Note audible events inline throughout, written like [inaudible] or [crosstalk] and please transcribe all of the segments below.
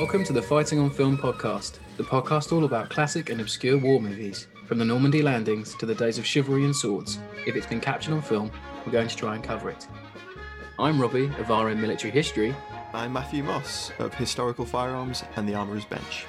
Welcome to the Fighting on Film podcast, the podcast all about classic and obscure war movies, from the Normandy landings to the days of chivalry and swords. If it's been captured on film, we're going to try and cover it. I'm Robbie of RM Military History. I'm Matthew Moss of Historical Firearms and the Armourer's Bench.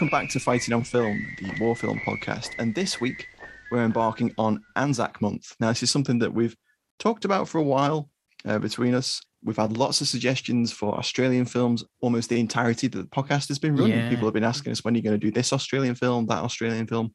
Welcome back to Fighting on Film, the war film podcast. And this week we're embarking on Anzac Month. Now, this is something that we've talked about for a while uh, between us. We've had lots of suggestions for Australian films, almost the entirety that the podcast has been running. Yeah. People have been asking us when you're going to do this Australian film, that Australian film.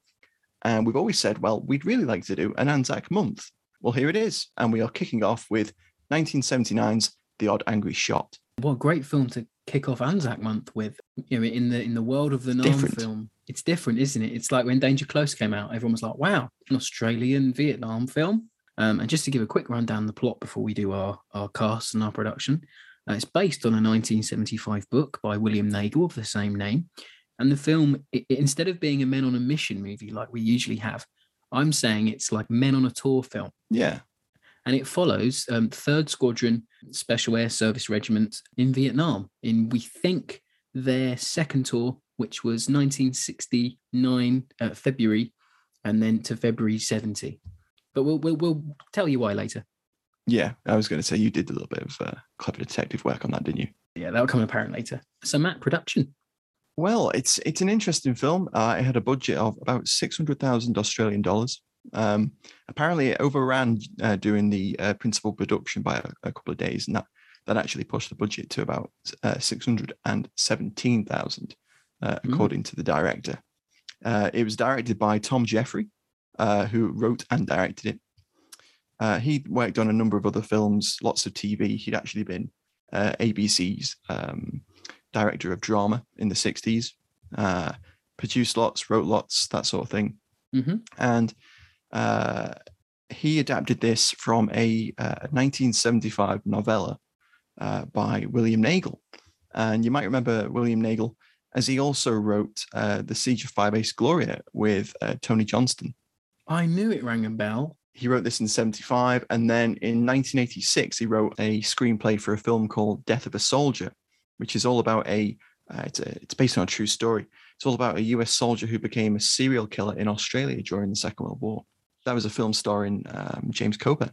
And we've always said, well, we'd really like to do an Anzac Month. Well, here it is. And we are kicking off with 1979's The Odd Angry Shot. What a great film to kick off Anzac month with. You know, in the in the world of the Nam different. film, it's different, isn't it? It's like when Danger Close came out, everyone was like, "Wow, an Australian Vietnam film." Um, and just to give a quick rundown the plot before we do our our cast and our production, uh, it's based on a 1975 book by William Nagle of the same name. And the film, i i- instead of being a men on a mission movie like we usually have, I'm saying it's like men on a tour film Yeah. And it follows um, Third Squadron Special Air Service Regiment in Vietnam in we think their second tour, which was 1969 uh, February, and then to February 70. But we'll we'll, we'll tell you why later. Yeah. I was going to say you did a little bit of uh, clever detective work on that, didn't you? Yeah, that'll come apparent later. So Matt, production. Well, it's it's an interesting film. Uh, it had a budget of about six hundred thousand Australian dollars. Um, apparently, it overran uh, during the uh, principal production by a, a couple of days, and that that actually pushed the budget to about uh, six hundred and seventeen thousand, uh, Mm. according to the director. Uh, it was directed by Tom Jeffery, uh, who wrote and directed it. Uh, he worked on a number of other films, lots of TV. He'd actually been uh, ABC's um, director of drama in the 60s, uh, produced lots, wrote lots, that sort of thing. Mhm. And uh, he adapted this from a uh, 1975 novella uh, by William Nagle. And you might remember William Nagle as he also wrote uh, The Siege of Firebase Gloria with uh, Tony Johnston. I knew it rang a bell. He wrote this in 75. And then in 1986, he wrote a screenplay for a film called Death of a Soldier, which is all about a, uh, it's, a it's based on a true story. It's all about a US soldier who became a serial killer in Australia during the Second World War. That was a film starring um, James Coburn.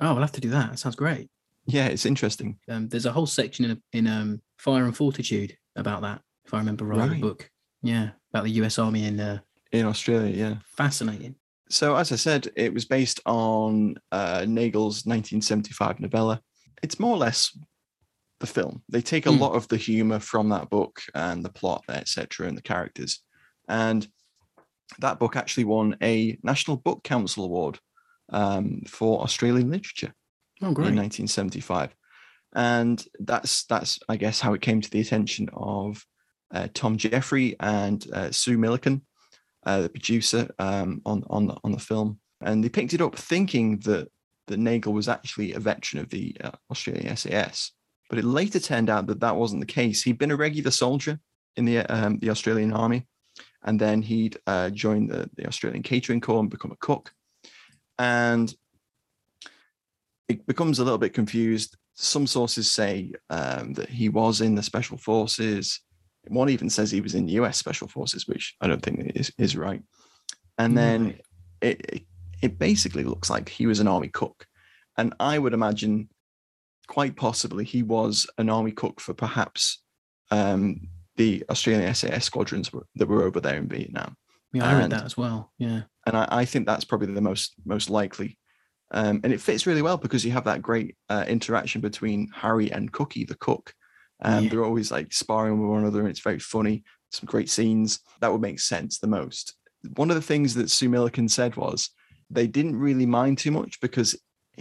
Oh, I'll have to do that. That sounds great. Yeah, it's interesting. Um, there's a whole section in in um, Fire and Fortitude about that, if I remember right. Right. The book. Yeah, about the U.S. Army in uh, In Australia, yeah. fascinating. So, as I said, it was based on uh, Nagle's 1975 novella. It's more or less the film. They take a Hmm. lot of the humor from that book and the plot, etc., and the characters. And that book actually won a National Book Council Award um, for Australian literature Oh, in 1975, and that's that's I guess how it came to the attention of uh, Tom Jeffery and uh, Sue Milliken, uh, the producer um, on on the, on the film, and they picked it up thinking that that Nagle was actually a veteran of the uh, Australian SAS, but it later turned out that that wasn't the case. He'd been a regular soldier in the um, the Australian Army, and then he'd uh, joined the, the Australian Catering Corps and become a cook, and it becomes a little bit confused. Some sources say um, that he was in the special forces. One even says he was in the U.S. special forces, which I don't think is is right. And then it, it it basically looks like he was an army cook, and I would imagine quite possibly he was an army cook for perhaps um, the Australian SAS squadrons were- that were over there in Vietnam Yeah, I read and- that as well. Yeah. and I, I think that's probably the most most likely. Um, and it fits really well because you have that great uh, interaction between Harry and Cookie, the cook. Um, Yeah. They're always like sparring with one another, and it's very funny. Some great scenes that would make sense the most. One of the things that Sue Milliken said was they didn't really mind too much because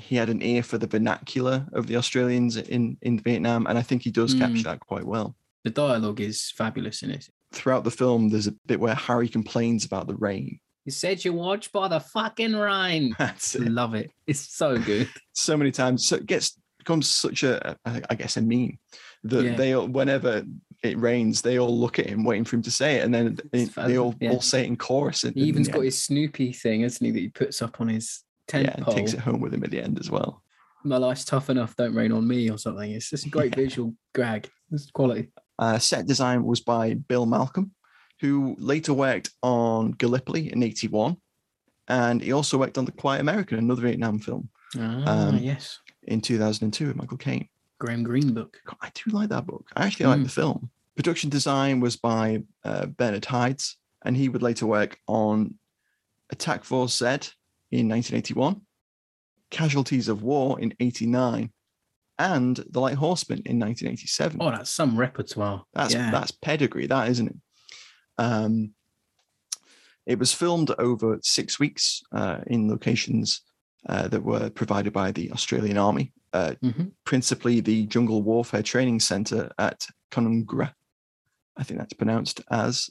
he had an ear for the vernacular of the Australians in in Vietnam, and I think he does Mm. capture that quite well. The dialogue is fabulous in it. Throughout the film, there's a bit where Harry complains about the rain. You said you watch by the fucking rain. [laughs] That's it. Love it. It's so good. [laughs] so many times. So it gets becomes such a, I guess, a meme that Yeah. they all, whenever it rains, they all look at him waiting for him to say it, and then they, they all, yeah. all say it in chorus. And, He even's got his Snoopy thing, hasn't he, that he puts up on his tent yeah, and pole. takes it home with him at the end as well. My life's tough enough, don't rain on me or something. It's just a great [laughs] Yeah. visual gag. It's quality. Uh, set design was by Bill Malcolm, who later worked on Gallipoli in '81, and he also worked on The Quiet American, another Vietnam film, Ah, Um, yes. in 2002 with Michael Caine. Graham Greene book. God, I do like that book. I actually like Mm. the film. Production design was by uh, Bernard Hides, and he would later work on Attack Force Z in 1981, Casualties of War in 89, and The Light Horseman in 1987. Oh, that's some repertoire. That's yeah. that's pedigree, that isn't it? Um, it was filmed over six weeks uh, in locations uh, that were provided by the Australian Army, uh, Mhm. principally the Jungle Warfare Training Centre at Canungra. I think that's pronounced as.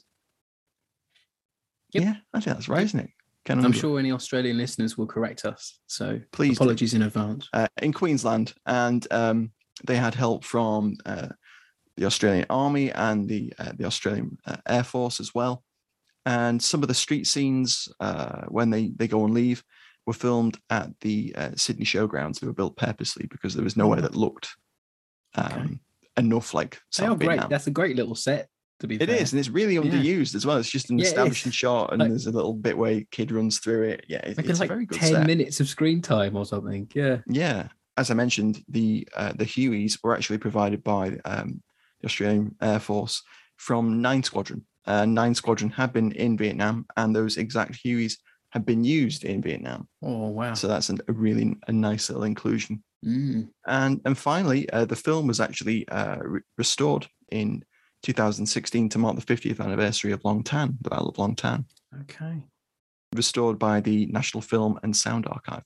Yep. Yeah, I think that's right, Yep. isn't it? I'm sure any Australian listeners will correct us. So Please do. apologies in advance. uh, in Queensland, and um, they had help from uh, the Australian Army and the uh, the Australian uh, Air Force as well. And some of the street scenes uh, when they they go on leave were filmed at the uh, Sydney Showgrounds. They were built purposely because there was nowhere that looked um, enough like They are South great. That's a great little set, to be It fair. is, and it's really Yeah. underused as well. It's just an Yeah, establishing shot, and Like- there's a little bit where kid runs through it. Yeah, it- Like, it's like very good 10 set. minutes of screen time or something. Yeah. Yeah, as I mentioned, the uh, the Hueys were actually provided by um, the Australian Air Force from Nine Squadron. Uh, Nine Squadron had been in Vietnam, and those exact Hueys had been used in Vietnam. Oh, wow. So that's a really a nice little inclusion. Mm. And and finally, uh, the film was actually uh, re- restored in 2016 to mark the 50th anniversary of Long Tan, the Battle of Long Tan, Okay. restored by the National Film and Sound Archive.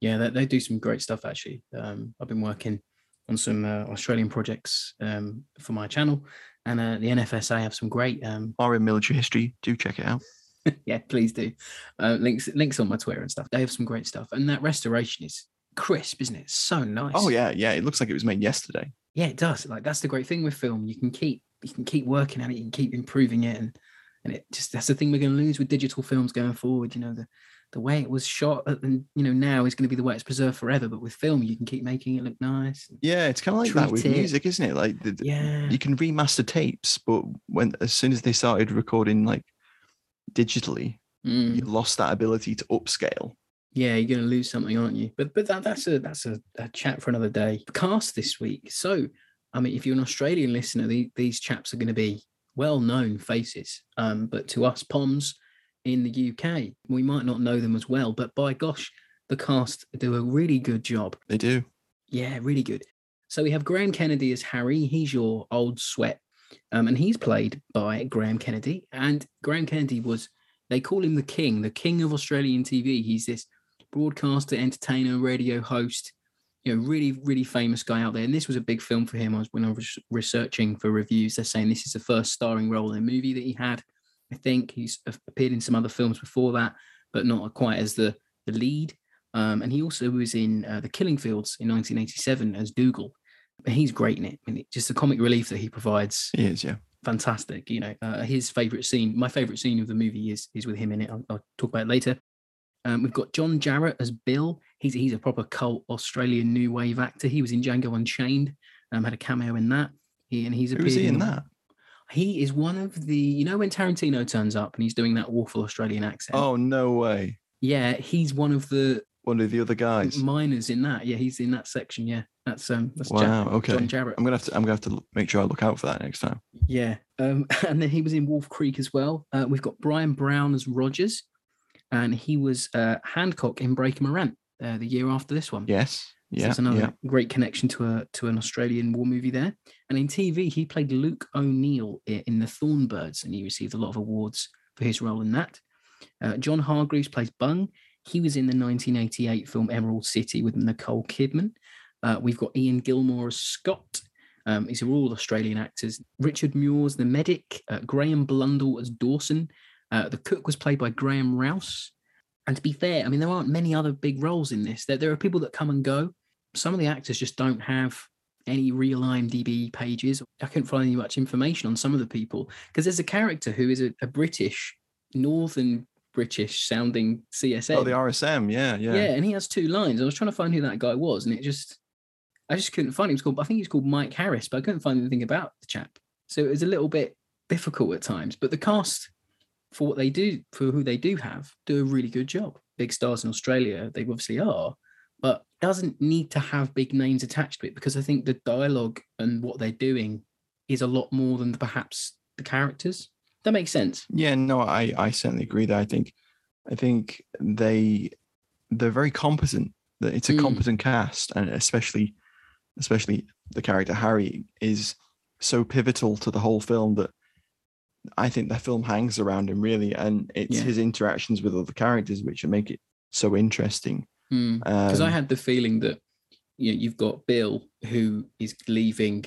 Yeah, they, they do some great stuff actually. Um, I've been working on some uh, Australian projects um, for my channel, and uh, the NFSA have some great. Um, Or in military history, do check it out. [laughs] yeah, please do. Uh, links links on my Twitter and stuff. They have some great stuff, and that restoration is crisp, isn't it? So nice. Oh yeah, yeah. It looks like it was made yesterday. Yeah, it does. Like that's the great thing with film. You can keep you can keep working at it. You can keep improving it, and and it just that's the thing we're going to lose with digital films going forward. You know the the way it was shot, and you know now is going to be the way it's preserved forever. But with film, you can keep making it look nice. Yeah, it's kind of like that with it. music, isn't it? Like the, the- Yeah, you can remaster tapes, but when as soon as they started recording like digitally, Mm. you lost that ability to upscale. Yeah, you're going to lose something, aren't you? But but that, that's a that's a, a chat for another day. Cast this week. So I mean, if you're an Australian listener, the, these chaps are going to be well known faces. Um, but to us Poms in the UK, we might not know them as well. But by gosh, the cast do a really good job. They do. Yeah, really good. So we have Graham Kennedy as Harry. He's your old sweat. Um, and he's played by Graham Kennedy. And Graham Kennedy was, they call him the king, the king of Australian TV. He's this broadcaster, entertainer, radio host, you know, really, really famous guy out there. And this was a big film for him. I was when I was researching for reviews, they're saying this is the first starring role in a movie that he had. I think he's appeared in some other films before that, but not quite as the the lead. Um, and he also was in uh, The Killing Fields in 1987 as Dougal. He's great in it. I mean, just the comic relief that he provides. He is, yeah. Fantastic. You know, uh, his favorite scene, my favorite scene of the movie is is with him in it. I'll, I'll talk about it later. Um, we've got John Jarratt as Bill. He's he's a proper cult Australian new wave actor. He was in Django Unchained. Um, had a cameo in that. He and he's Who was he in that? He is one of the you know when Tarantino turns up and he's doing that awful Australian accent. Oh no way! Yeah, he's one of the one of the other guys. Miners in that. Yeah, he's in that section. Yeah, that's um. That's wow. Jack, okay. John Jarratt. I'm gonna have to. I'm gonna have to make sure I look out for that next time. Yeah. Um, [laughs] and then he was in Wolf Creek as well. Uh, we've got Bryan Brown as Rogers, and he was uh, Hancock in Breaker Morant uh, the year after this one. Yes. So Yeah. there's another yeah. great connection to a to an Australian war movie there. And in TV, he played Luke O'Neill in The Thorn Birds, and he received a lot of awards for his role in that. Uh, John Hargreaves plays Bung. He was in the 1988 film Emerald City with Nicole Kidman. Uh, we've got Ian Gilmour as Scott. Um, these are all Australian actors. Richard Muir as the medic. Uh, Graham Blundell as Dawson. Uh, the cook was played by Graham Rouse. And to be fair, I mean, there aren't many other big roles in this. There, there are people that come and go. Some of the actors just don't have any real IMDb pages. I couldn't find any much information on some of the people because there's a character who is a, a British, Northern British sounding CSM. Oh, the RSM. Yeah. Yeah. Yeah, and he has two lines. I was trying to find who that guy was, and it just, I just couldn't find him. He was called, I think he's called Mike Harris, but I couldn't find anything about the chap. So it was a little bit difficult at times. But the cast, for what they do, for who they do have, do a really good job. Big stars in Australia, they obviously are, but doesn't need to have big names attached to it because I think the dialogue and what they're doing is a lot more than perhaps the characters. That makes sense. Yeah, no, I I certainly agree that I think I think they they're very competent. That it's a Mm. competent cast, and especially especially the character Harry is so pivotal to the whole film that I think the film hangs around him really, and it's Yeah. his interactions with other characters which make it so interesting. Because I Um, had the feeling that you know, you've got Bill who is leaving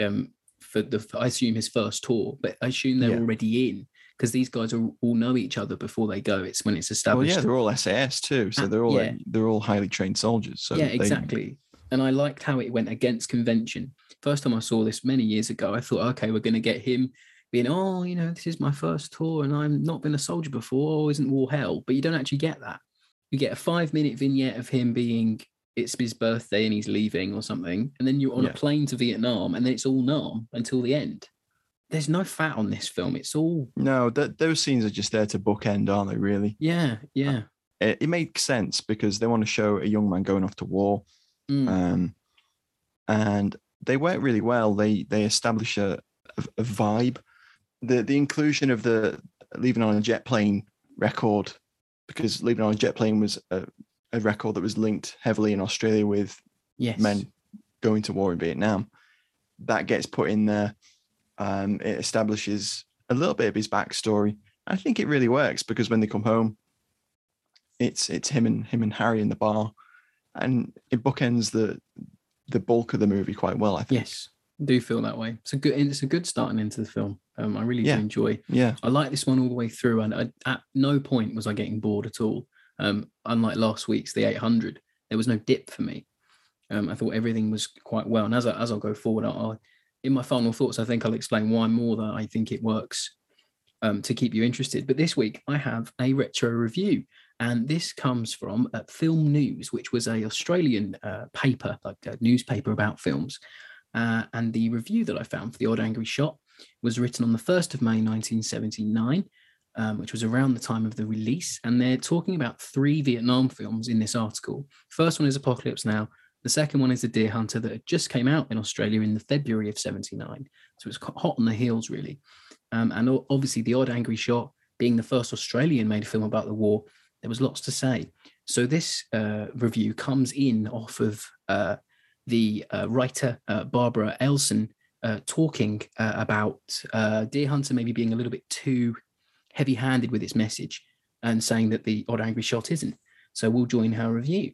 um, for the I assume his first tour, but I assume they're Yeah. already in because these guys are, all know each other before they go. It's when it's Well, established. yeah, they're all SAS too, so Ah, they're all yeah. they're all highly trained soldiers. So yeah, they- exactly. And I liked how it went against convention. First time I saw this many years ago, I thought, okay, we're going to get him being, oh, you know, this is my first tour and I'm not been a soldier before. Oh, isn't war hell? But you don't actually get that. You get a five minute vignette of him being, it's his birthday and he's leaving or something. And then you're on Yeah. a plane to Vietnam and then it's all Nam until the end. There's no fat on this film. It's all, No, th- those scenes are just there to bookend, aren't they? Really, yeah, yeah. it, it makes sense because they want to show a young man going off to war, Mm. um, and they work really well. They they establish a, a vibe. The the inclusion of the leaving on a jet plane record, because leaving on a jet plane was a, a record that was linked heavily in Australia with yes. men going to war in Vietnam. That gets put in there. Um, it establishes a little bit of his backstory. I think it really works because when they come home, it's it's him and him and Harry in the bar, and it bookends the the bulk of the movie quite well. I think. Yes, I do feel that way. It's a good. It's a good starting into the film. Um, I really Yeah. do enjoy. Yeah. I like this one all the way through, and I, at no point was I getting bored at all. Um, unlike last week's The 800, there was no dip for me. Um, I thought everything was quite well, and as I, as I'll go forward, I'll, I'll- in my final thoughts, I think I'll explain why more that I think it works um, to keep you interested. But this week I have a retro review, and this comes from uh, Film News, which was a Australian uh, paper, like a newspaper about films. Uh, and the review that I found for The Odd Angry Shot was written on the 1st of May 1979, um, which was around the time of the release. And they're talking about three Vietnam films in this article. First one is Apocalypse Now. The second one is The Deer Hunter that just came out in Australia in the February of 79. So it's hot on the heels, really. Um, and obviously, The Odd Angry Shot, being the first Australian made film about the war, there was lots to say. So this uh, review comes in off of uh, the uh, writer uh, Barbara Elson uh, talking uh, about uh, Deer Hunter maybe being a little bit too heavy handed with its message and saying that the Odd Angry Shot isn't. So we'll join her review.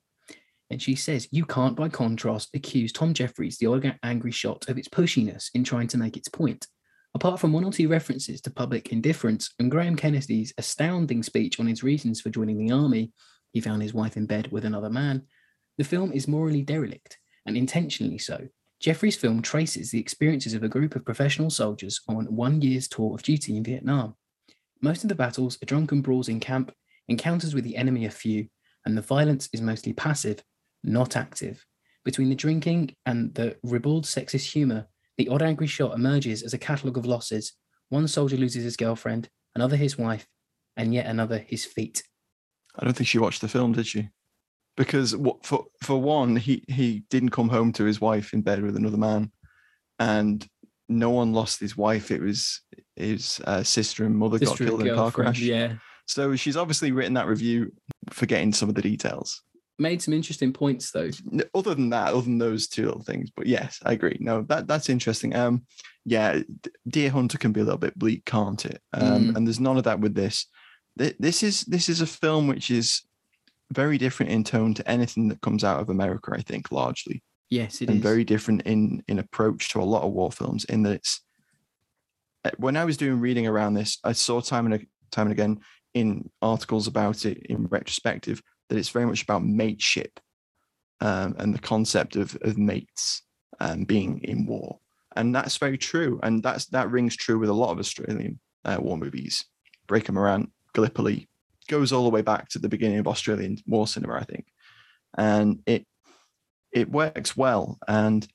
And she says, You can't, by contrast, accuse Tom Jeffries, the Odd Angry Shot, of its pushiness in trying to make its point. Apart from one or two references to public indifference and Graham Kennedy's astounding speech on his reasons for joining the army, he found his wife in bed with another man, the film is morally derelict, and intentionally so. Jeffries' film traces the experiences of a group of professional soldiers on one year's tour of duty in Vietnam. Most of the battles are drunken brawls in camp, encounters with the enemy are few, and the violence is mostly passive, not active. Between the drinking and the ribald sexist humour, the odd angry shot emerges as a catalogue of losses. One soldier loses his girlfriend, another his wife, and yet another his feet. I don't think she watched the film, did she? Because what for for one, he he didn't come home to his wife in bed with another man, and no one lost his wife. It was his uh, sister and mother Sister got killed in a car crash. Yeah. So she's obviously written that review forgetting some of the details. Made some interesting points though. Other than that, other than those two little things, but yes, I agree. No, that that's interesting. Um, yeah, Deer Hunter can be a little bit bleak, can't it? Um, Mm. and there's none of that with this. This is this is a film which is very different in tone to anything that comes out of America. I think largely Yes, it and is. very different in in approach to a lot of war films in that it's uh, when I was doing reading around this, I saw time and time and again in articles about it in retrospective that it's very much about mateship um, and the concept of of mates um, being in war, and that's very true, and that's that rings true with a lot of Australian uh, war movies. Breaker Morant, Gallipoli goes all the way back to the beginning of Australian war cinema, I think, and it it works well and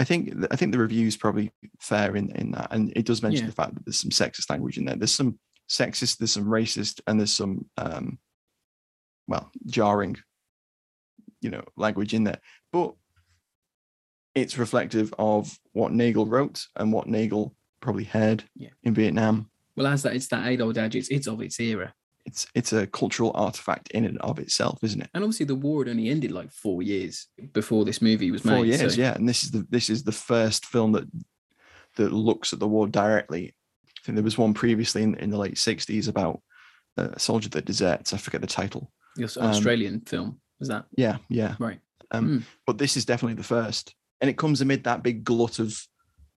I think I think the review is probably fair in in that, and it does mention Yeah. the fact that there's some sexist language in there. There's some sexist, there's some racist, and there's some um, well jarring, you know, language in there. But it's reflective of what Nagle wrote and what Nagle probably heard Yeah. in Vietnam. Well, as that, it's that age old adage. It's, it's of its era. It's it's a cultural artifact in and of itself, isn't it? And obviously, the war had only ended like four years before this movie was Four made. years, so- yeah. And this is the this is the first film that that looks at the war directly. I think there was one previously in, in the late '60s about a soldier that deserts. I forget the title. Your Um, Australian film was that Yeah, yeah. right? Um, Mm. But this is definitely the first, and it comes amid that big glut of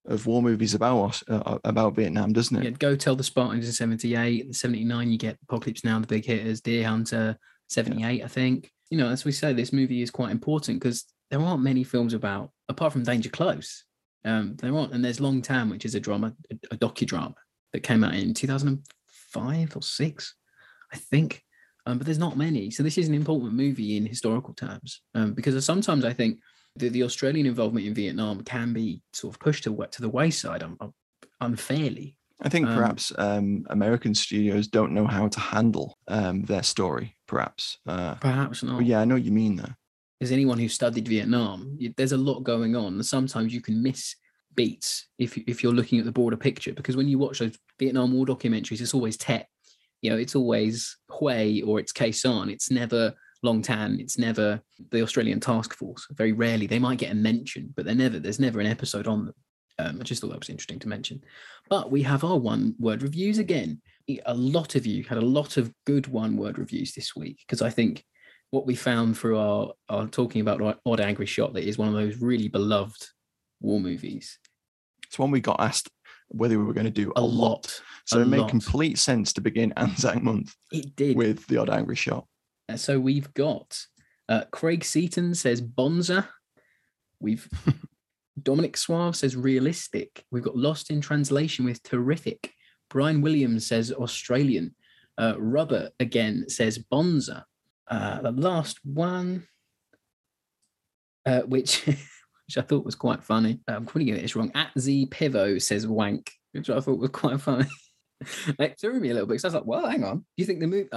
of war movies about us uh, about Vietnam, doesn't it? Yeah, go tell the Spartans in '78, in '79 you get Apocalypse Now, the big hitters, Deer Hunter, '78, I think. You know, as we say, this movie is quite important because there aren't many films about, apart from Danger Close. Um, there aren't, and there's Long Tan, which is a drama, a, a docudrama that came out in 2005 or six, I think. Um, but there's not many, so this is an important movie in historical terms. Um, because sometimes I think the, the Australian involvement in Vietnam can be sort of pushed to, to the wayside un, un- unfairly. I think Um, perhaps um, American studios don't know how to handle um, their story. Perhaps. Uh, Perhaps not. yeah, I know what you mean there. As anyone who studied Vietnam, there's a lot going on, and sometimes you can miss beats if if you're looking at the broader picture. Because when you watch those Vietnam War documentaries, it's always Tet, you know, it's always Hue or it's Khe Sanh. It's never Long Tan. It's never the Australian Task Force. Very rarely they might get a mention, but they're never. There's never an episode on them. Um, I just thought that was interesting to mention. But we have our one word reviews again. A lot of you had a lot of good one word reviews this week because I think what we found through our, our talking about Odd Angry Shot that is one of those really beloved war movies. It's one we got asked whether we were going to do A a, lot. lot. So a it made lot. complete sense to begin Anzac Month It did. with the odd angry shot. So we've got uh, Craig Seaton says Bonza. We've [laughs] Dominic Suave says realistic. We've got Lost in Translation with terrific. Brian Williams says Australian. Uh, Robert again says Bonza. Uh, the last one, uh, which [laughs] which I thought was quite funny. Uh, I'm going to get this wrong. At Z Pivo says wank, which I thought was quite funny. [laughs] it threw me a little bit because I was like, well, hang on. Do you think the movie?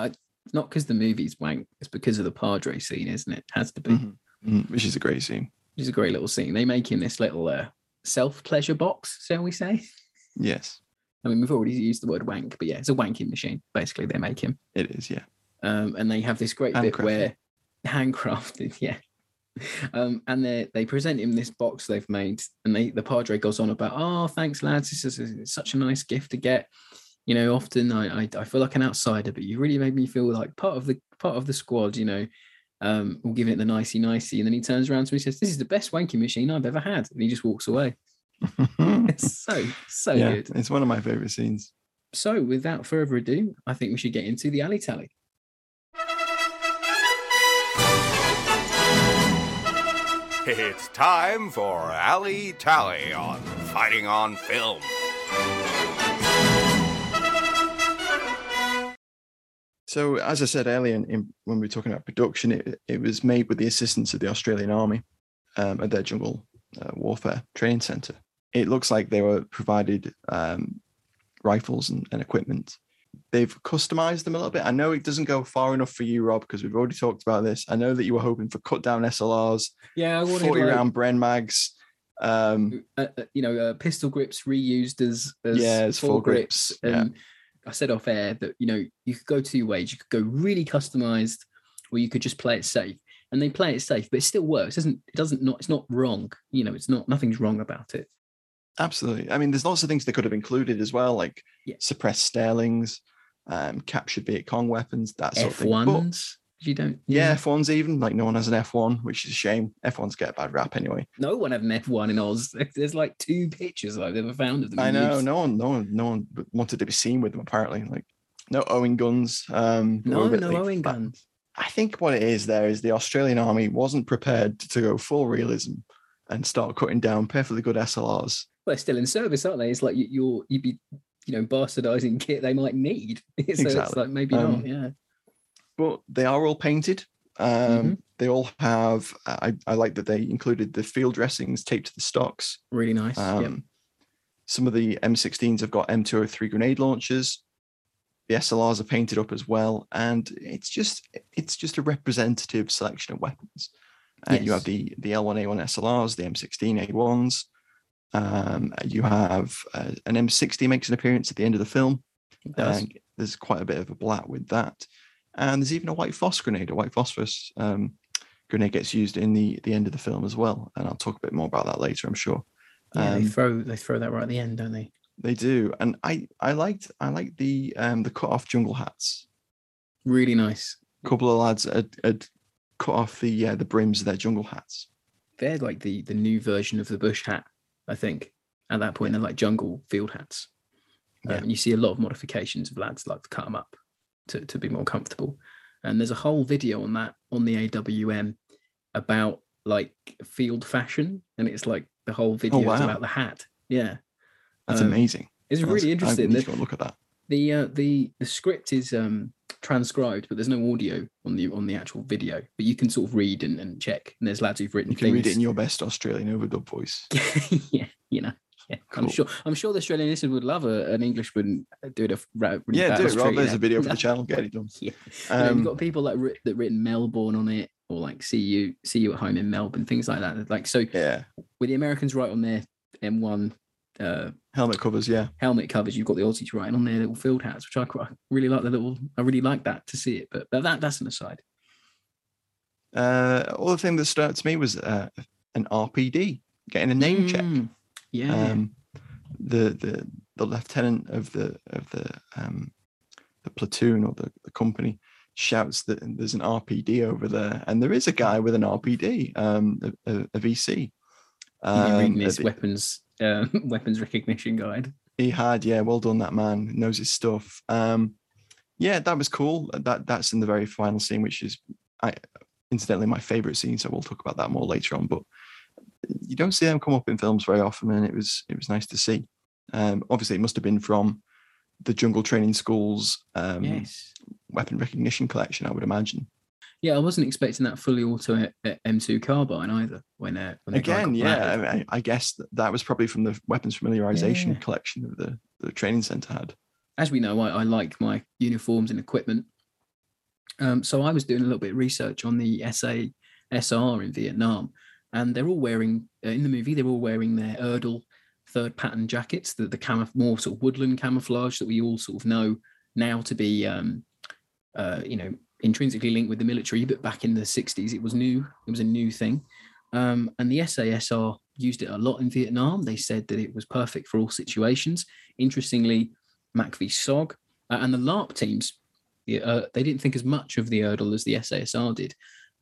It's not because the movie's wank. It's because of the Padre scene, isn't it? Has to be. Mhm. Mhm, Which is a great scene. Which is a great little scene. They make him this little uh, self pleasure box, shall we say? [laughs] Yes, I mean, we've already used the word wank, but yeah, it's a wanking machine. Basically, they make him, it is. Yeah. um, and they have this great bit where handcrafted, [laughs] yeah, um, and they they present him this box they've made, and they the Padre goes on about, oh, thanks lads, this is it's such a nice gift to get. You know, often I, I I feel like an outsider, but you really made me feel like part of the part of the squad. You know, um, we'll give it the nicey nicey, and then he turns around to me and says, "This is the best wanking machine I've ever had," and he just walks away. it's [laughs] [laughs] so so yeah, good. it's one of my favorite scenes. So, without further ado, I think we should get into the alley tally. It's time for Alley Tally on Fighting on Film. So, as I said earlier, in, in, when we were talking about production, it, it was made with the assistance of the Australian Army um, at their jungle uh, warfare training centre. It looks like they were provided um, rifles and, and equipment. They've customized them a little bit. I know it doesn't go far enough for you, Rob, because we've already talked about this. I know that you were hoping for cut down SLRs, Yeah, 40 like, round Bren mags. Um, uh, uh, you know, uh, pistol grips reused as, as Yeah, as full grips, yeah. And I said off air that you know you could go two ways. You could go really customized, or you could just play it safe. And they play it safe, but it still works. It doesn't it doesn't not it's not wrong. You know, it's not nothing's wrong about it. Absolutely. I mean, there's lots of things they could have included as well, like Yeah. suppressed Sterlings, um, captured Viet Cong weapons, that sort of thing. But-. You don't. yeah, F1s even like no one has an F1, which is a shame. F1s get a bad rap anyway. No one had an F one in Oz. [laughs] There's like two pictures I've ever found of them. I know use. no one, no one, no one wanted to be seen with them. Apparently, like no Owen guns. Um, No, no late Owen for guns. I think what it is there is the Australian Army wasn't prepared to go full realism and start cutting down perfectly good SLRs. Well, they're still in service, aren't they? It's like you, you're you'd be you know bastardizing kit they might need. [laughs] so it's like maybe Um, not. Yeah. But they are all painted. Um, Mhm. They all have. I, I like that they included the field dressings taped to the stocks. Really nice. Um, yep. Some of the M16s have got M203 grenade launchers. The SLRs are painted up as well, and it's just it's just a representative selection of weapons. Uh, You have the the L1A1 SLRs, the M16 A1s. Um, you have uh, an M60 makes an appearance at the end of the film. It does. and there's quite a bit of a blat with that. And there's even a white phos grenade, a white phosphorus um, grenade gets used in the the end of the film as well. And I'll talk a bit more about that later, I'm sure. yeah, they um, throw they throw that right at the end, don't they? They do, and I I liked I liked the um the cut off jungle hats. Really nice. A couple of lads had, had cut off the uh, the brims of their jungle hats. They're like the the new version of the bush hat, I think. At that point, they're like jungle field hats. Um, Yeah. and you see a lot of modifications of lads like to cut them up to, to be more comfortable. And there's a whole video on that on the AWM about like field fashion, and it's like the whole video is Oh, wow. about the hat. Yeah, That's Um, amazing. it's That's- really I interesting. need The- to look at that. the uh, the the script is um transcribed but there's no audio on the on the actual video but you can sort of read and, and check and there's lads who've written You can read it in your best Australian overdub voice. [laughs] yeah you know yeah i'm sure i'm sure the australian listeners would love a, an englishman doing a Yeah, do it, Rob. There's a video for the channel. Get it done. [laughs] yeah You know, Um, you've got people like writ- that written melbourne on it or like see you see you at home in melbourne things like that like so Yeah, with the americans right on their m1 uh helmet covers. Yeah, helmet covers, you've got the Aussies writing on their little field hats, which I quite really like the little. I really like that to see it, but, but that that's an aside. Uh, other thing that stood out to me was uh, an RPD getting a name check. Yeah, Um, the the the lieutenant of the of the um, the platoon or the, the company shouts that there's an RPD over there, and there is a guy with an RPD, um, a, a, a VC. Reading Um, this the- weapons uh, [laughs] weapons recognition guide. he had, yeah, well done, that man knows his stuff. Um, yeah, that was cool. That that's in the very final scene, which is, I incidentally my favorite scene. So we'll talk about that more later on. But you don't see them come up in films very often, and it was it was nice to see. Um, obviously, it must have been from the Jungle Training School's um, yes, weapon recognition collection, I would imagine. yeah, I wasn't expecting that fully auto uh, M2 carbine either. When uh, when Again, yeah. I, I- I guess that, that was probably from the weapons familiarization Yeah. collection of the the training center had. as we know, I, I like my uniforms and equipment. Um, so I was doing a little bit of research on the SA SR in Vietnam, and they're all wearing uh, in the movie. They're all wearing their Erdl third pattern jackets, the the more sort of woodland camouflage that we all sort of know now to be, um, uh, you know, intrinsically linked with the military, but back in the 60s, it was new. It was a new thing. Um, and the SASR used it a lot in Vietnam. They said that it was perfect for all situations. Interestingly, MACV-SOG uh, and the LRRP teams, uh, they didn't think as much of the Erdl as the SASR did.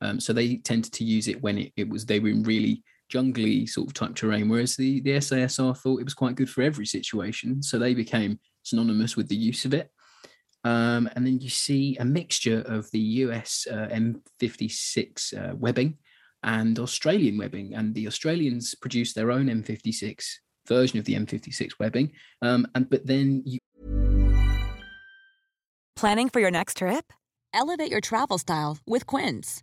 Um, so they tended to use it when it, it was they were in really jungly sort of type terrain, whereas the, the SASR thought it was quite good for every situation. So they became synonymous with the use of it. Um, and then you see a mixture of the US uh, M56 uh, webbing and Australian webbing. And the Australians produced their own M56 version of the M56 webbing. Um, and but then you planning for your next trip? Elevate your travel style with Quince.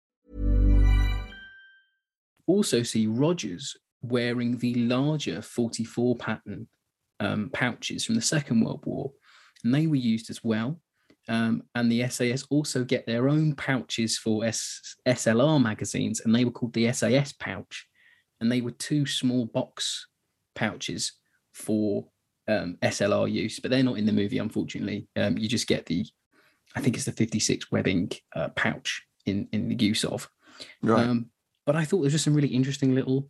Also see Rogers wearing the larger 44 pattern um, pouches from the Second World War, and they were used as well. Um, and the SAS also get their own pouches for S- SLR magazines, and they were called the SAS pouch. And they were two small box pouches for um, SLR use, but they're not in the movie, unfortunately. Um, you just get the, I think it's the 56 webbing uh, pouch in in the use of. Right. Um, but I thought there was just some really interesting little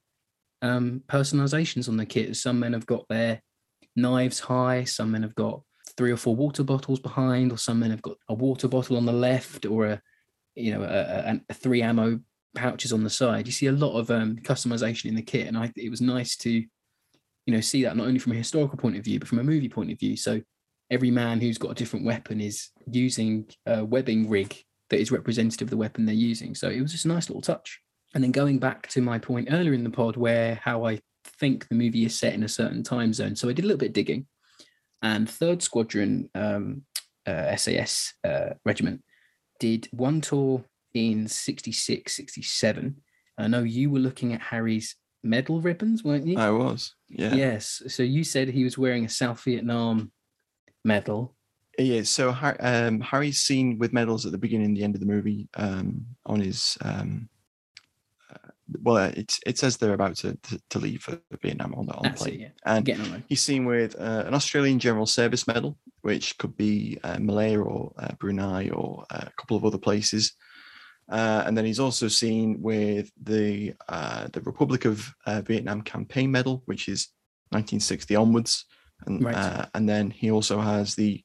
um, personalizations on the kit. Some men have got their knives high, some men have got three or four water bottles behind, or some men have got a water bottle on the left, or a you know a, a, a three ammo pouches on the side. You see a lot of um, customization in the kit, and I it was nice to you know see that not only from a historical point of view, but from a movie point of view. So every man who's got a different weapon is using a webbing rig that is representative of the weapon they're using. So it was just a nice little touch. And then going back to my point earlier in the pod, where how I think the movie is set in a certain time zone. So I did a little bit of digging, and Third Squadron um, uh, SAS uh, Regiment did one tour in 66, 67. I know you were looking at Harry's medal ribbons, weren't you? I was, yeah. Yes. So you said he was wearing a South Vietnam medal. Yeah. So um, Harry's seen with medals at the beginning and the end of the movie um, on his. Um, well, uh, it it says they're about to, to, to leave for Vietnam on the on the That's it, plane, yeah. and Getting on there. he's seen with uh, an Australian General Service Medal, which could be uh, Malaya or uh, Brunei or uh, a couple of other places. Uh, and then he's also seen with the uh, the Republic of uh, Vietnam Campaign Medal, which is 1960 onwards, and Right. uh, and then he also has the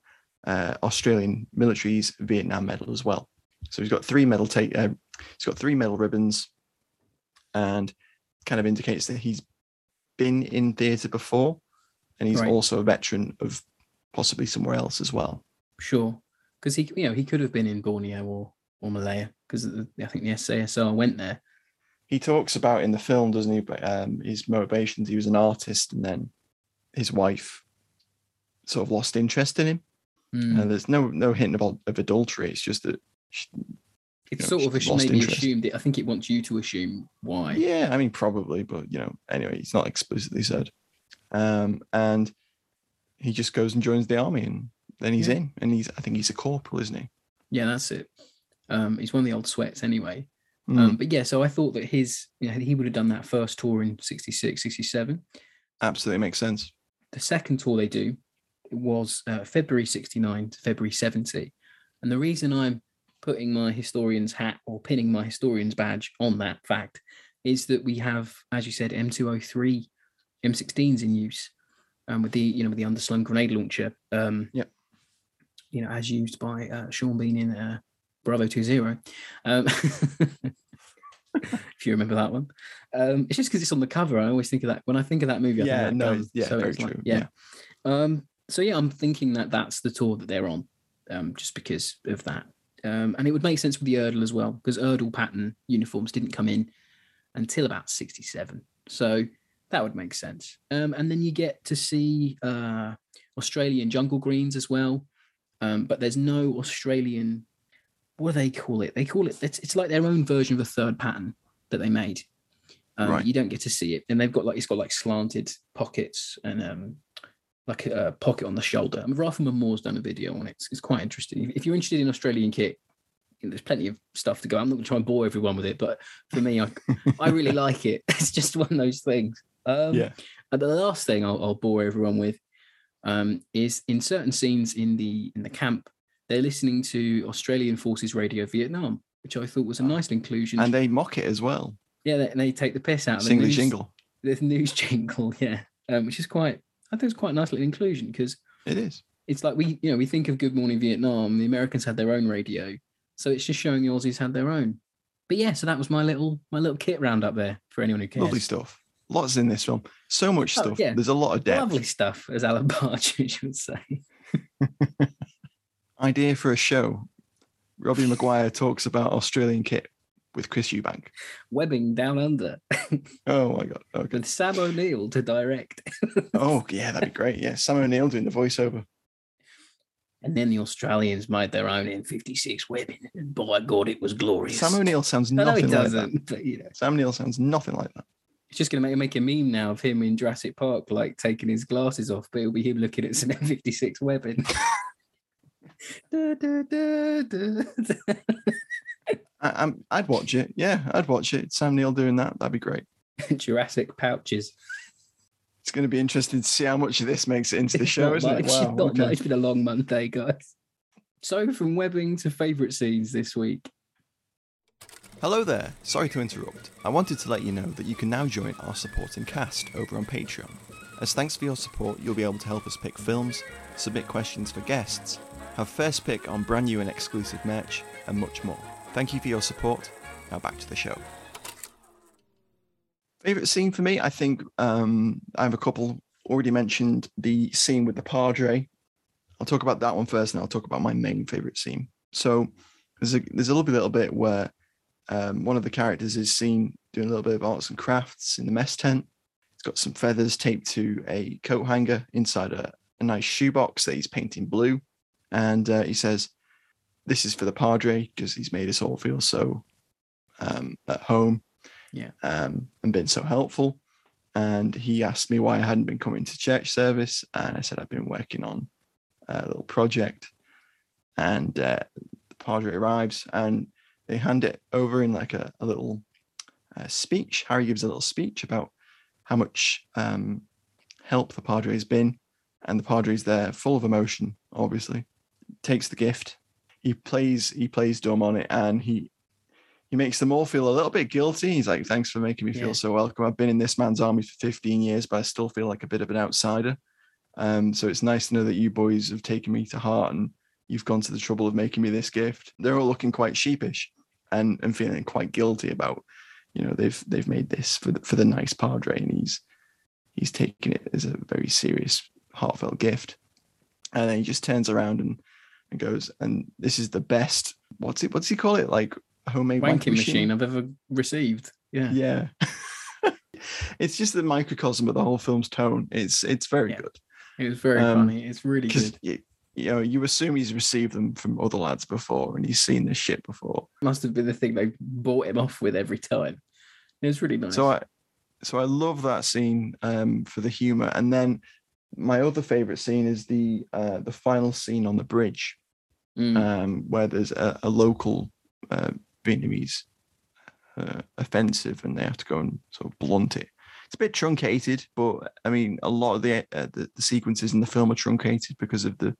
uh, Australian military's Vietnam Medal as well. So he's got three medal take. Uh, he's got three medal ribbons, and kind of indicates that he's been in theatre before, and he's Right. also a veteran of possibly somewhere else as well. Sure, because he, you know, he could have been in Borneo or or Malaya, because I think the SASR went there. he talks about in the film, doesn't he? but, Um, his motivations. He was an artist, and then his wife sort of lost interest in him. Mm. And there's no no hint of, of adultery. It's just that. She, It's you know, sort of a, maybe interest. assumed. It, I think it wants you to assume why. Yeah, I mean probably, but you know, anyway, it's not explicitly said. Um, and he just goes and joins the army, and then he's Yeah. in, and he's I think he's a corporal, isn't he? Yeah, that's it. Um, he's one of the old sweats anyway. Mm. Um, but yeah, so I thought that his, you know, he would have done that first tour in 66, 67. Absolutely makes sense. The second tour they do was uh, February 69 to February 70. And the reason I'm putting my historian's hat or pinning my historian's badge on that fact is that we have, as you said, M203 M16s in use um, with the, you know, with the underslung grenade launcher. Um, Yep. You know, as used by uh, Sean Bean in uh, Bravo 20. Um, [laughs] if you remember that one. Um, it's just because it's on the cover. I always think of that when I think of that movie. I think Yeah, that no, gun. yeah, very it's like- true, yeah. Um, so yeah, I'm thinking that that's the tour that they're on, um, just because of that. Um, and it would make sense with the Erdl as well, because Erdl pattern uniforms didn't come in until about 67. So that would make sense. Um, and then you get to see uh, Australian jungle greens as well. Um, but there's no Australian, what do they call it? They call it, it's, it's like their own version of a third pattern that they made. Um, Right. You don't get to see it. And they've got like, it's got like slanted pockets and um, like a, a pocket on the shoulder. I mean, Rifleman Moore's done a video on it. It's, it's quite interesting. If you're interested in Australian kit, you know, there's plenty of stuff to go. I'm not going to try and bore everyone with it, but for me, I, [laughs] I really like it. [laughs] It's just one of those things. Um, Yeah. And the last thing I'll, I'll bore everyone with um, is in certain scenes in the in the camp, they're listening to Australian Forces Radio Vietnam, which I thought was a nice inclusion. And they mock it as well. yeah, they, and they take the piss out of the news, jingle. the news [laughs] jingle, yeah, um, which is quite. I think it's quite a nice little inclusion because It is. it's like we you know we think of Good Morning Vietnam. The Americans had their own radio, so it's just showing the Aussies had their own. But yeah, so that was my little my little kit round up there for anyone who cares. Lovely stuff. Lots in this film. So much Oh, stuff. yeah. There's a lot of depth. Lovely stuff, as Alan [laughs] Partridge would say. [laughs] Idea for a show. Robbie Maguire talks about Australian kit with Chris Eubank. Webbing down under Oh my god. Okay. with Sam O'Neill to direct. Oh yeah, that'd be great. Yeah, Sam O'Neill doing the voiceover. And then the Australians made their own M56 webbing, and by God, it was glorious. Sam O'Neill sounds I know he nothing like that. but you know, Sam O'Neill sounds nothing like that. it's just going to make make a meme now of him in Jurassic Park, like taking his glasses off, but it'll be him looking at some M56 webbing. Da, da, da, da, da. I, I'm, I'd watch it. Yeah, I'd watch it. Sam Neill doing that. That'd be great. [laughs] Jurassic pouches. It's going to be interesting to see how much of this makes it into the [laughs] show, Not isn't much, it? Wow. [laughs] not okay. much. It's been a long Monday, eh, guys. So from webbing to favourite scenes this week. Hello there. Sorry to interrupt. I wanted to let you know that you can now join our supporting cast over on Patreon. As thanks for your support, you'll be able to help us pick films, submit questions for guests, have first pick on brand new and exclusive merch, and much more. Thank you for your support. Now back to the show. Favorite scene for me, I think um, I have a couple. Already mentioned the scene with the Padre. I'll talk about that one first, and I'll talk about my main favorite scene. So there's a there's a little bit, little bit where um, one of the characters is seen doing a little bit of arts and crafts in the mess tent. He's got some feathers taped to a coat hanger inside a, a nice shoebox that he's painting blue, and uh, he says, "This is for the Padre because he's made us all feel so um, at home." Yeah. um, and been so helpful. And he asked me why I hadn't been coming to church service, and I said I've been working on a little project. And uh, the padre arrives, and they hand it over in like a, a little uh, speech. Harry gives a little speech about how much um, help the padre has been, and the padre's there, full of emotion. Obviously, takes the gift. He plays he plays dumb on it, and he he makes them all feel a little bit guilty. He's like, "Thanks for making me feel so welcome. I've been in this man's army for 15 years, but I still feel like a bit of an outsider. Um, so it's nice to know that you boys have taken me to heart and you've gone to the trouble of making me this gift." They're all looking quite sheepish and and feeling quite guilty about, you know, they've they've made this for the, for the nice padre, and he's he's taking it as a very serious, heartfelt gift. And then he just turns around and and goes, "And this is the best. What's it? What's he call it? Like." Homemade Wanking machine I've ever received. Yeah. yeah [laughs] it's just the microcosm of the whole film's tone it's it's very Yeah. good It was very Um, funny. It's really good. you, you know you assume he's received them from other lads before and he's seen this shit before Must have been the thing they bought him off with every time. It was really nice. so i so i love that scene um for the humor and then my other favorite scene is the uh the final scene on the bridge Mm. um where there's a, a local uh vietnamese uh, offensive and they have to go and sort of blunt it. It's a bit truncated but i mean a lot of the uh, the, the sequences in the film are truncated because of the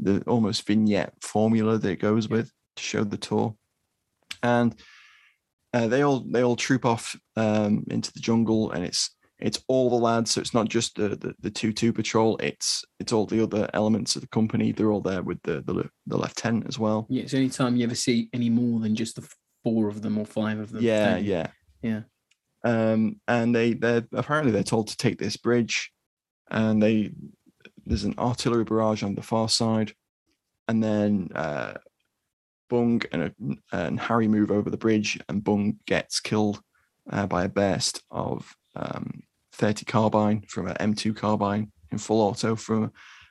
the almost vignette formula that it goes with to show the tour. And uh, they all they all troop off um, into the jungle and it's it's all the lads so it's not just the the, the two two patrol it's it's all the other elements of the company they're all there with the the, the lieutenant as well yeah, it's the only time you ever see any more than just the four of them or five of them. yeah don't yeah Yeah. Um, and they they're apparently they're told to take this bridge, and they there's an artillery barrage on the far side, and then uh, Bung and, and Harry move over the bridge, and Bung gets killed uh, by a burst of um, 30 carbine from an M2 carbine in full auto from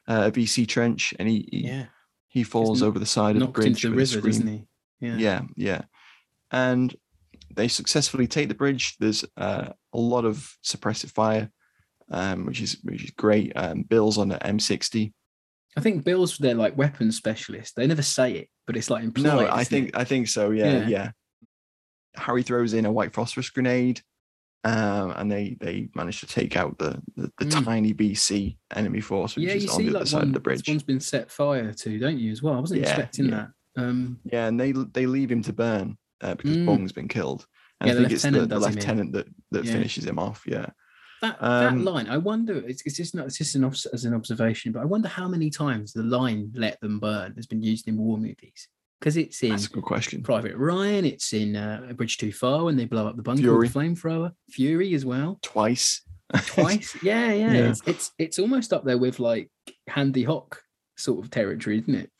uh, a VC trench, and he he, Yeah. he falls over the side of the bridge into the river, doesn't he? Yeah. yeah, yeah. And they successfully take the bridge. There's uh, a lot of suppressive fire, um, which is which is great. Um, Bill's on an M60. I think Bill's their like weapons specialist. They never say it, but it's like implied. No, I think it? I think so. Yeah, Yeah. yeah. Harry throws in a white phosphorus grenade, um, and they they manage to take out the the, the Mm. tiny VC enemy force, which yeah, is on the other like side one, of the bridge. one's been set fire to, don't you? As well, I wasn't Yeah, expecting yeah. that. Um, Yeah, and they they leave him to burn uh, because Mm. Bung's been killed. And Yeah, I the think it's the, lieutenant the in. lieutenant that that finishes him off. Yeah. that Um, that line, I wonder. It's, it's just not. It's just an as an observation, but I wonder how many times the line "Let them burn" has been used in war movies. Because it's in That's a good question. Private Ryan, it's in uh, A Bridge Too Far when they blow up the bunker Fury. with the flamethrower. Fury as well. Twice. [laughs] Twice. yeah, yeah. Yeah. It's, it's it's almost up there with like Handy Hawk sort of territory, isn't it?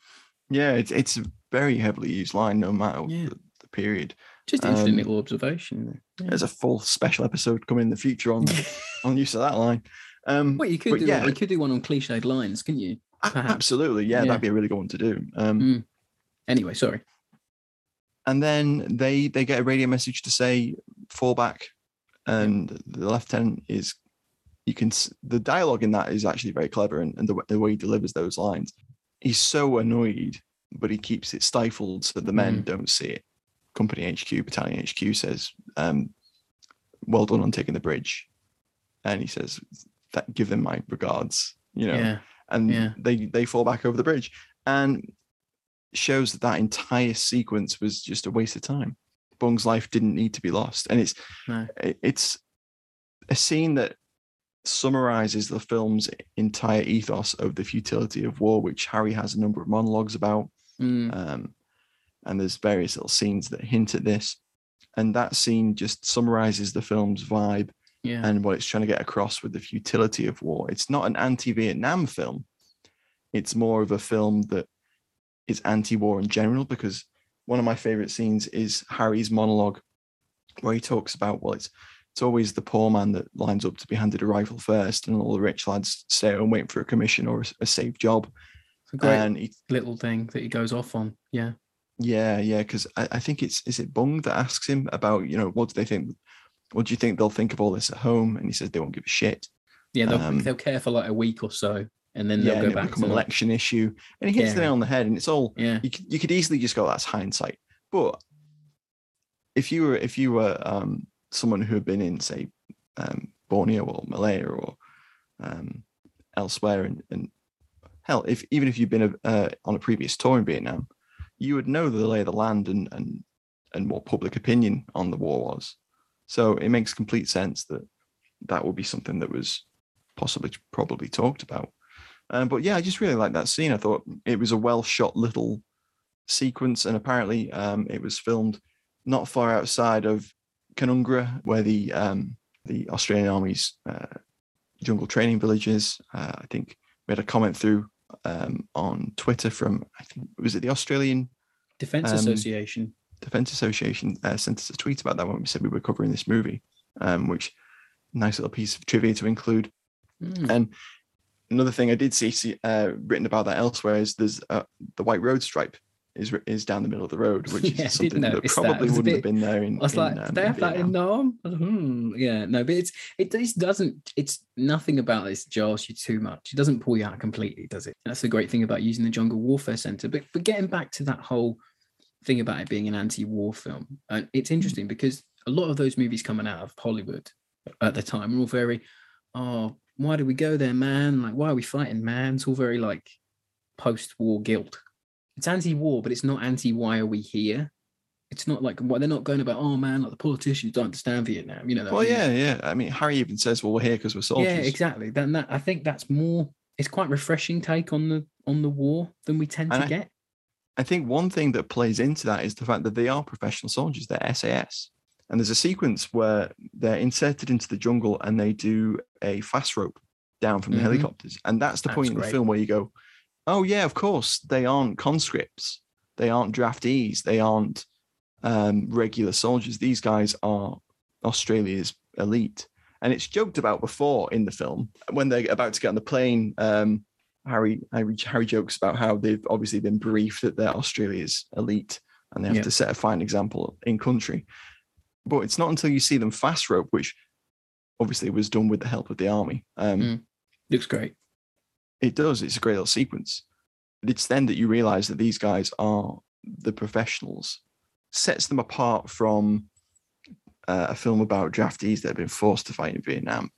Yeah, it's it's a very heavily used line, no matter Yeah. the, the period. Just an interesting Um, little observation. Yeah. There's a full special episode coming in the future on [laughs] on use of that line. Um, Well, you could do yeah, you could do one on cliched lines, couldn't you? perhaps. absolutely. Yeah, Yeah. that'd be a really good one to do. Um, Mm. Anyway, sorry. and then they they get a radio message to say fall back, and the lieutenant is. You can the dialogue in that is actually very clever, and, and the, the way he delivers those lines, he's so annoyed, but he keeps it stifled so the men Mm. don't see it. Company HQ, Battalion HQ says, um, "Well done on taking the bridge," and he says, "That give them my regards." You know, Yeah. and Yeah. they they fall back over the bridge, and shows that that entire sequence was just a waste of time. Bung's life didn't need to be lost, and it's No. it's a scene that summarizes the film's entire ethos of the futility of war, which Harry has a number of monologues about. Mm. Um, and there's various little scenes that hint at this. And that scene just summarizes the film's vibe Yeah. and what it's trying to get across with the futility of war. It's not an anti Vietnam film, it's more of a film that is anti war in general, because one of my favorite scenes is Harry's monologue where he talks about, well, it's it's always the poor man that lines up to be handed a rifle first, and all the rich lads stay and wait for a commission or a, a safe job. It's a great And he, little thing that he goes off on. Yeah. yeah, yeah, because I, I think it's is it Bung that asks him about, you know, what do they think? What do you think they'll think of all this at home? And he says they won't give a shit. Yeah, they'll, Um, they'll care for like a week or so, and then they'll and go back become to an election issue. And he hits the nail on the head, and it's all yeah, you could, you could easily just go that's hindsight. But if you were if you were um someone who had been in say um borneo or malaya or um elsewhere and, and hell if even if you've been a, uh, on a previous tour in vietnam you would know the lay of the land and and and what public opinion on the war was. So it makes complete sense that that would be something that was possibly probably talked about um, but yeah, I just really like that scene. I thought it was a well shot little sequence, and apparently um, it was filmed not far outside of Canungra, where the um, the Australian Army's uh, jungle training village is. Uh, I think we had a comment through um, on Twitter from I think was it the Australian Defense um, Association. Defense Association uh, sent us a tweet about that when we said we were covering this movie, um, which nice little piece of trivia to include. Mm. And another thing I did see, see uh, written about that elsewhere is there's uh, the white road stripe is is down the middle of the road, which [laughs] Yeah, is something that notice that. Probably wouldn't have been there in. I was in, like, um, do they have that in. Nam? Hmm, Yeah, no, but it's it doesn't. It's nothing about this jars you too much. It doesn't pull you out completely, does it? That's the great thing about using the Jungle Warfare Center. But but getting back to that whole thing about it being an anti-war film, and it's interesting because a lot of those movies coming out of Hollywood at the time were all very, oh, why do we go there, man? Like, why are we fighting, man? It's all very like post-war guilt. It's anti-war, but it's not anti-why are we here? It's not like well, they're not going about oh man, like the politicians don't understand Vietnam. You know. Well, yeah, yeah. I mean, Harry even says, "Well, we're here because we're soldiers." yeah, exactly. Then that I think that's more. It's quite refreshing take on the on the war than we tend And to I- get. I think one thing that plays into that is the fact that they are professional soldiers. They're SAS, And there's a sequence where they're inserted into the jungle and they do a fast rope down from the Mhm. helicopters. And that's the That's point in the film where you go, oh, yeah, of course, they aren't conscripts. They aren't draftees. They aren't um, regular soldiers. These guys are Australia's elite. And it's joked about before in the film when they're about to get on the plane. Um, Harry, Harry, Harry jokes about how they've obviously been briefed that they're Australia's elite and they have to set a fine example in country. But it's not until you see them fast rope, which obviously was done with the help of the army. Um, Mm. Looks great. It does. It's a great little sequence. But it's then that you realize that these guys are the professionals. Sets them apart from uh, a film about draftees that have been forced to fight in Vietnam.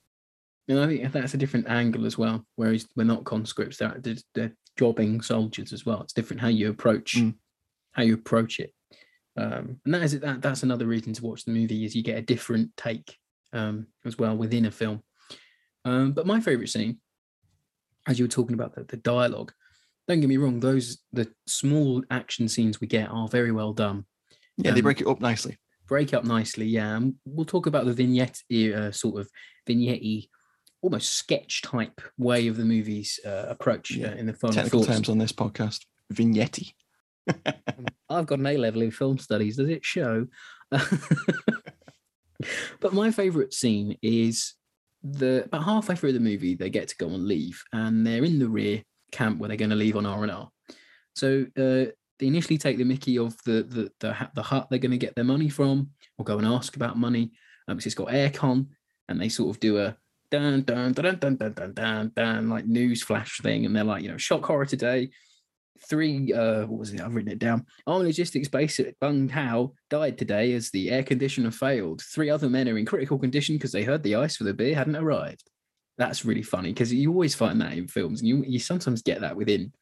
And I think that's a different angle as well. Whereas we're not conscripts; they're, they're, they're jobbing soldiers as well. It's different how you approach Mm. how you approach it. Um, and that is that. That's another reason to watch the movie is you get a different take um, as well within a film. Um, but my favorite scene, as you were talking about the, the dialogue, don't get me wrong; those the small action scenes we get are very well done. Yeah, they Um, break it up nicely. break up nicely. Yeah, and we'll talk about the vignette uh, sort of vignette almost sketch type way of the movie's uh, approach Yeah. uh, in the final Technical thoughts. terms on this podcast. Vignette. I've got an A level in film studies. Does it show? [laughs] but my favourite scene is the about halfway through the movie they get to go on leave and they're in the rear camp where they're going to leave on R and R. So uh, they initially take the Mickey of the the the, the hut they're going to get their money from, or go and ask about money. Um, it's got aircon, and they sort of do a dun dun dun dun dun dun dun dun like news flash thing, and they're like, you know, shock horror today. Three, uh, what was it? I've written it down. Army Logistics Base at Vung Tau died today as the air conditioner failed. Three other men are in critical condition because they heard the ice for the beer hadn't arrived. That's really funny because you always find that in films, and you you sometimes get that within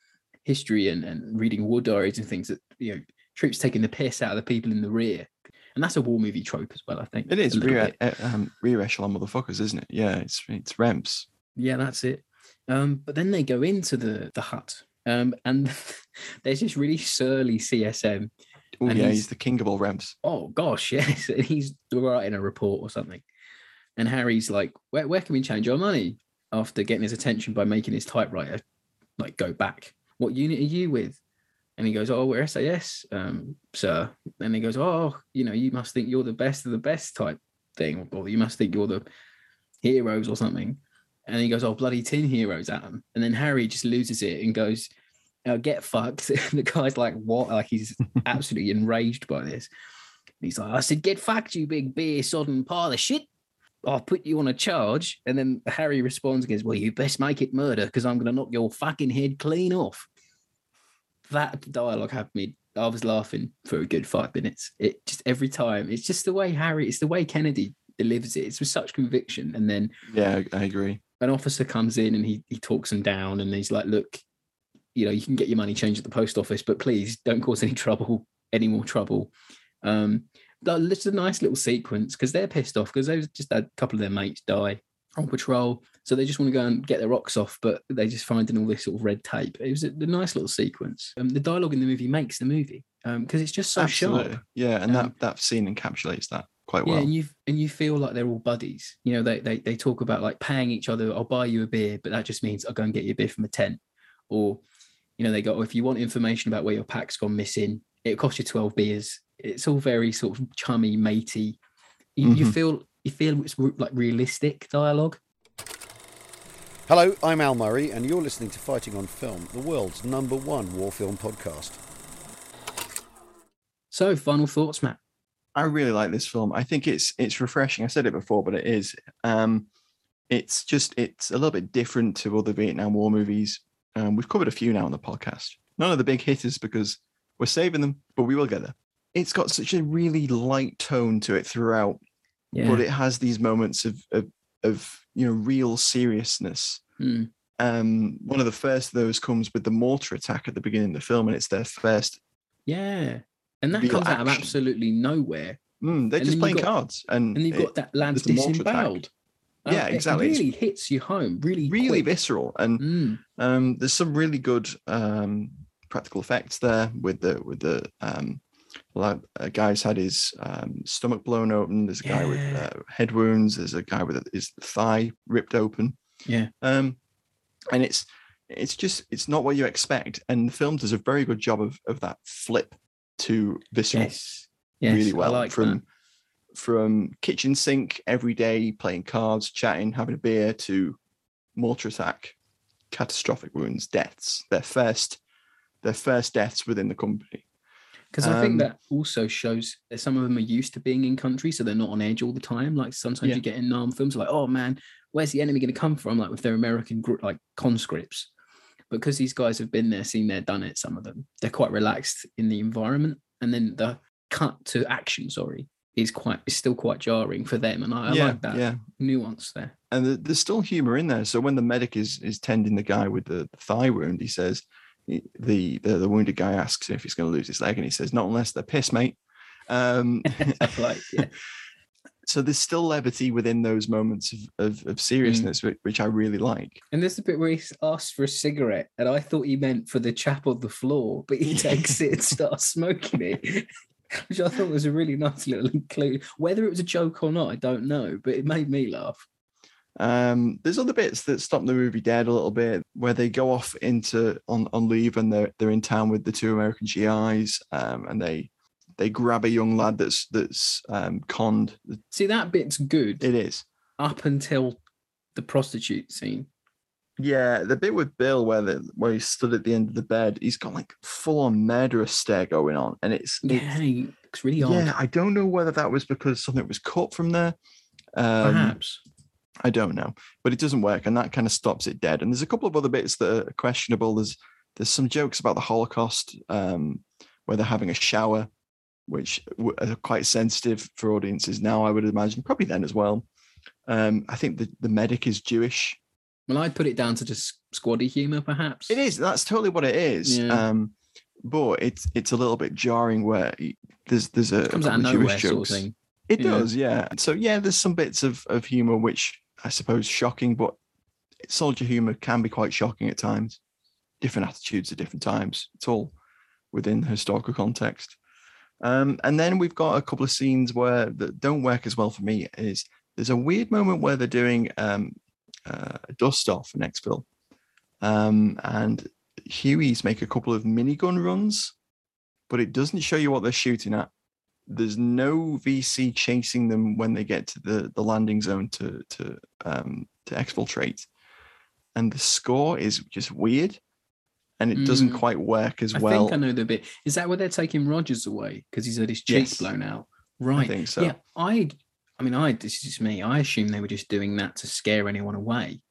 history and, and reading war diaries and things that you know troops taking the piss out of the people in the rear, and that's a war movie trope as well. I think It is rear, uh, um, rear echelon motherfuckers, isn't it? Yeah, it's it's REMFs Yeah, that's it. Um, but then they go into the the hut, um, and [laughs] there's this really surly CSM. Oh and yeah, he's, the king of all Rems. oh gosh, [laughs] yes, and he's writing a report or something. And Harry's like, where, where can we change our money? After getting his attention by making his typewriter like go back. What unit are you with? And he goes, Oh, we're SAS, um, sir. And he goes, Oh, you know, you must think you're the best of the best type thing, or you must think you're the heroes or something. And he goes, Oh, bloody tin heroes at him. And then Harry just loses it and goes, oh, get fucked. [laughs] the guy's like, what? Like he's [laughs] absolutely enraged by this. And he's like, I said, get fucked, you big beer sodden pile of shit. I'll put you on a charge. And then Harry responds and goes, Well, you best make it murder because I'm going to knock your fucking head clean off. That dialogue had me, I was laughing for a good five minutes. It just every time, it's just the way Harry, it's the way Kennedy delivers it. It's with such conviction. And then Yeah, I agree. An officer comes in and he he talks him down and he's like, look, you know, you can get your money changed at the post office, but please don't cause any trouble, any more trouble. Um, but it's a nice little sequence because they're pissed off because they've just had a couple of their mates die on patrol, so they just want to go and get their rocks off, but they just finding all this sort of red tape. It was a, a nice little sequence. Um, the dialogue in the movie makes the movie because it's just so Absolutely. sharp. Yeah, and Um, that that scene encapsulates that quite Yeah, and you and you feel like they're all buddies. You know, they they they talk about like paying each other. I'll buy you a beer, but that just means I'll go and get you a beer from a tent. Or, you know, they go, oh, if you want information about where your pack's gone missing, it costs you twelve beers. It's all very sort of chummy, matey. You, you Mhm. feel you feel it's re- like realistic dialogue. Hello, I'm Al Murray, and you're listening to Fighting on Film, the world's number one war film podcast. So, final thoughts, Matt. I really like this film. I think it's it's refreshing. I said it before, but it is. Um, it's just it's a little bit different to other Vietnam War movies. Um, we've covered a few now on the podcast. None of the big hitters because we're saving them, but we will get there. It's got such a really light tone to it throughout, Yeah. but it has these moments of of, of you know real seriousness. Hmm. Um, one of the first of those comes with the mortar attack at the beginning of the film, and it's their first. Yeah, and that comes out of absolutely nowhere. Mm, they're And just playing got- cards, and and you've it- got that a disemboweled. Uh, Yeah, exactly. It It's really hits you home. Really, really quick. visceral and Mm. um, there's some really good um, practical effects there with the with the um, like a guy's had his um, stomach blown open. There's a guy with uh, head wounds. There's a guy with his thigh ripped open. Yeah. Um, and it's it's just it's not what you expect. And the film does a very good job of of that flip to this Yes. Yes, really well. like from that. from kitchen sink every day, playing cards, chatting, having a beer, to mortar attack, catastrophic wounds, deaths. Their first their first deaths within the company. Because I think Um, that also shows that some of them are used to being in country, so they're not on edge all the time. Like sometimes Yeah. you get in Nam films, like, oh man, where's the enemy going to come from? Like with their American gr- like conscripts. Because these guys have been there, seen there, done it. Some of them, they're quite relaxed in the environment, and then the cut to action, sorry, is quite is still quite jarring for them. And I, I like that yeah. nuance there. and the, there's still humor in there. So when the medic is is tending the guy with the, thigh wound, he says the, the the wounded guy asks if he's going to lose his leg, and he says, "Not unless they're piss, mate." Um, [laughs] like, yeah. [laughs] so there's still levity within those moments of of, of seriousness, which, which I really like. And there's a bit where he asks for a cigarette, and I thought he meant for the chap on the floor, but he takes it and [laughs] starts smoking it, [laughs] which I thought was a really nice little clue. Whether it was a joke or not, I don't know, but it made me laugh. Um, there's other bits that stop the movie dead a little bit, where they go off into on on leave and they're they're in town with the two American GIs, um, and they they grab a young lad that's that's um, conned. See, that bit's good It is. up until the prostitute scene. Yeah, the bit with Bill where the where he stood at the end of the bed, he's got like full on murderous stare going on, and it's Yeah, it's- he looks really odd. yeah. I don't know whether that was because something was cut from there. Um, Perhaps. I don't know, but it doesn't work, and that kind of stops it dead. And there's a couple of other bits that are questionable. There's there's some jokes about the Holocaust, um, where they're having a shower, which are quite sensitive for audiences now. I would imagine, probably then as well. Um, I think the the medic is Jewish. Well, I'd put it down to just squaddy humor, perhaps. It is. That's totally what it is. Yeah. Um, but it's it's a little bit jarring where there's there's a, a comes out of couple nowhere, Jewish sort of thing. It Yeah. does, yeah. So yeah, there's some bits of of humor which I suppose shocking, but soldier humor can be quite shocking at times. Different attitudes at different times. It's all within the historical context. Um, and then we've got a couple of scenes where that don't work as well for me. Is there's a weird moment where they're doing um, uh, a dust off in exfil, um, and Hueys make a couple of minigun runs, but it doesn't show you what they're shooting at. There's no VC chasing them when they get to the, the landing zone to to um, to exfiltrate, and the score is just weird, and it doesn't Mm. quite work as I well. I think I know the bit. Is that where they're taking Rogers away because he's had his cheek Yes. blown out? Right. think so. Yeah, I. I mean, I. This is just me. I assume they were just doing that to scare anyone away.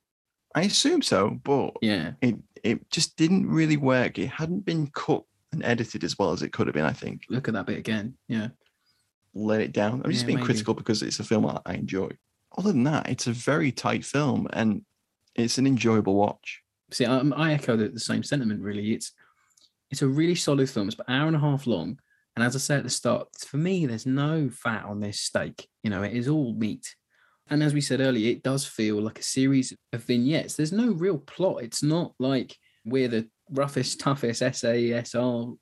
I assume so, but Yeah. it it just didn't really work. It hadn't been cut and edited as well as it could have been. I think Look at that bit again. Yeah. let it down. I'm just Yeah, being maybe. critical because it's a film I, I enjoy. Other than that, it's a very tight film and it's an enjoyable watch. See, I, I echo the, the same sentiment. Really, it's it's a really solid film. It's about an hour and a half long, and as I said at the start, for me, there's no fat on this steak. You know, it is all meat. And as we said earlier, it does feel like a series of vignettes. There's no real plot. It's not like we're the roughest, toughest SASR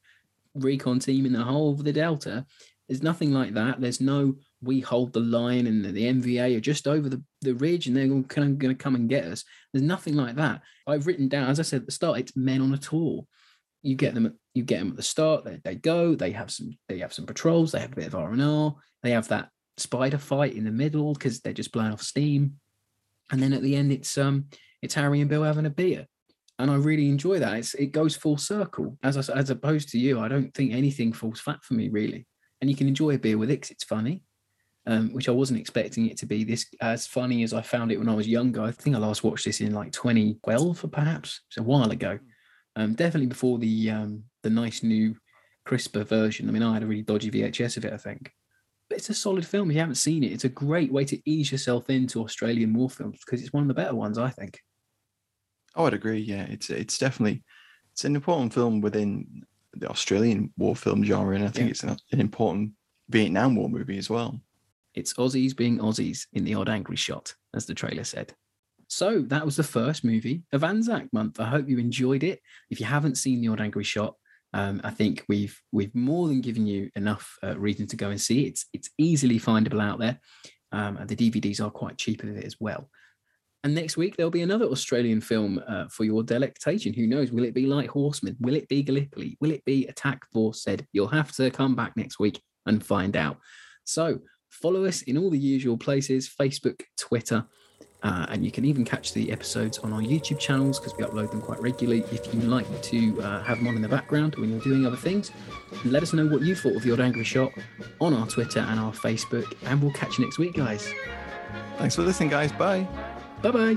recon team in the whole of the Delta. There's nothing like that. There's no we hold the line and the, NVA are just over the, the ridge and they're kind of going to come and get us. There's nothing like that. I've written down, as I said at the start, it's men on a tour. You get them, you get them at the start. They, they go. They have some. They have some patrols. They have a bit of R and R. They have that spider fight in the middle because they're just blowing off steam. And then at the end, it's um, it's Harry and Bill having a beer, and I really enjoy that. It's it goes full circle. As I, as opposed to you, I don't think anything falls flat for me really. And you can enjoy a beer with it it's funny, um, which I wasn't expecting it to be this as funny as I found it when I was younger. I think I last watched this in like 2012, or perhaps it's a while ago. Um, definitely before the um, the nice new crisper version. I mean, I had a really dodgy VHS of it, I think. But it's a solid film. If you haven't seen it, it's a great way to ease yourself into Australian war films because it's one of the better ones, I think. Oh, I'd agree. Yeah, it's it's definitely it's an important film within the Australian war film genre, and I think Yeah. it's an, an important Vietnam War movie as well. It's Aussies being Aussies in the odd angry shot, as the trailer said. So that was the first movie of Anzac month. I hope you enjoyed it. If you haven't seen the odd angry shot, Um, I think we've we've more than given you enough uh, reason to go and see it. It's easily findable out there, um, and the DVDs are quite cheap of it as well. And next week there'll be another Australian film uh, for your delectation. Who knows? Will it be Light Horseman? Will it be Gallipoli? Will it be Attack Force Z? You'll have to come back next week and find out. So follow us in all the usual places: Facebook, Twitter. Uh, and you can even catch the episodes on our YouTube channels because we upload them quite regularly. If you like to uh, have them on in the background when you're doing other things, let us know what you thought of the odd angry shot on our Twitter and our Facebook. And we'll catch you next week, guys. Thanks for listening, guys. Bye. Bye bye.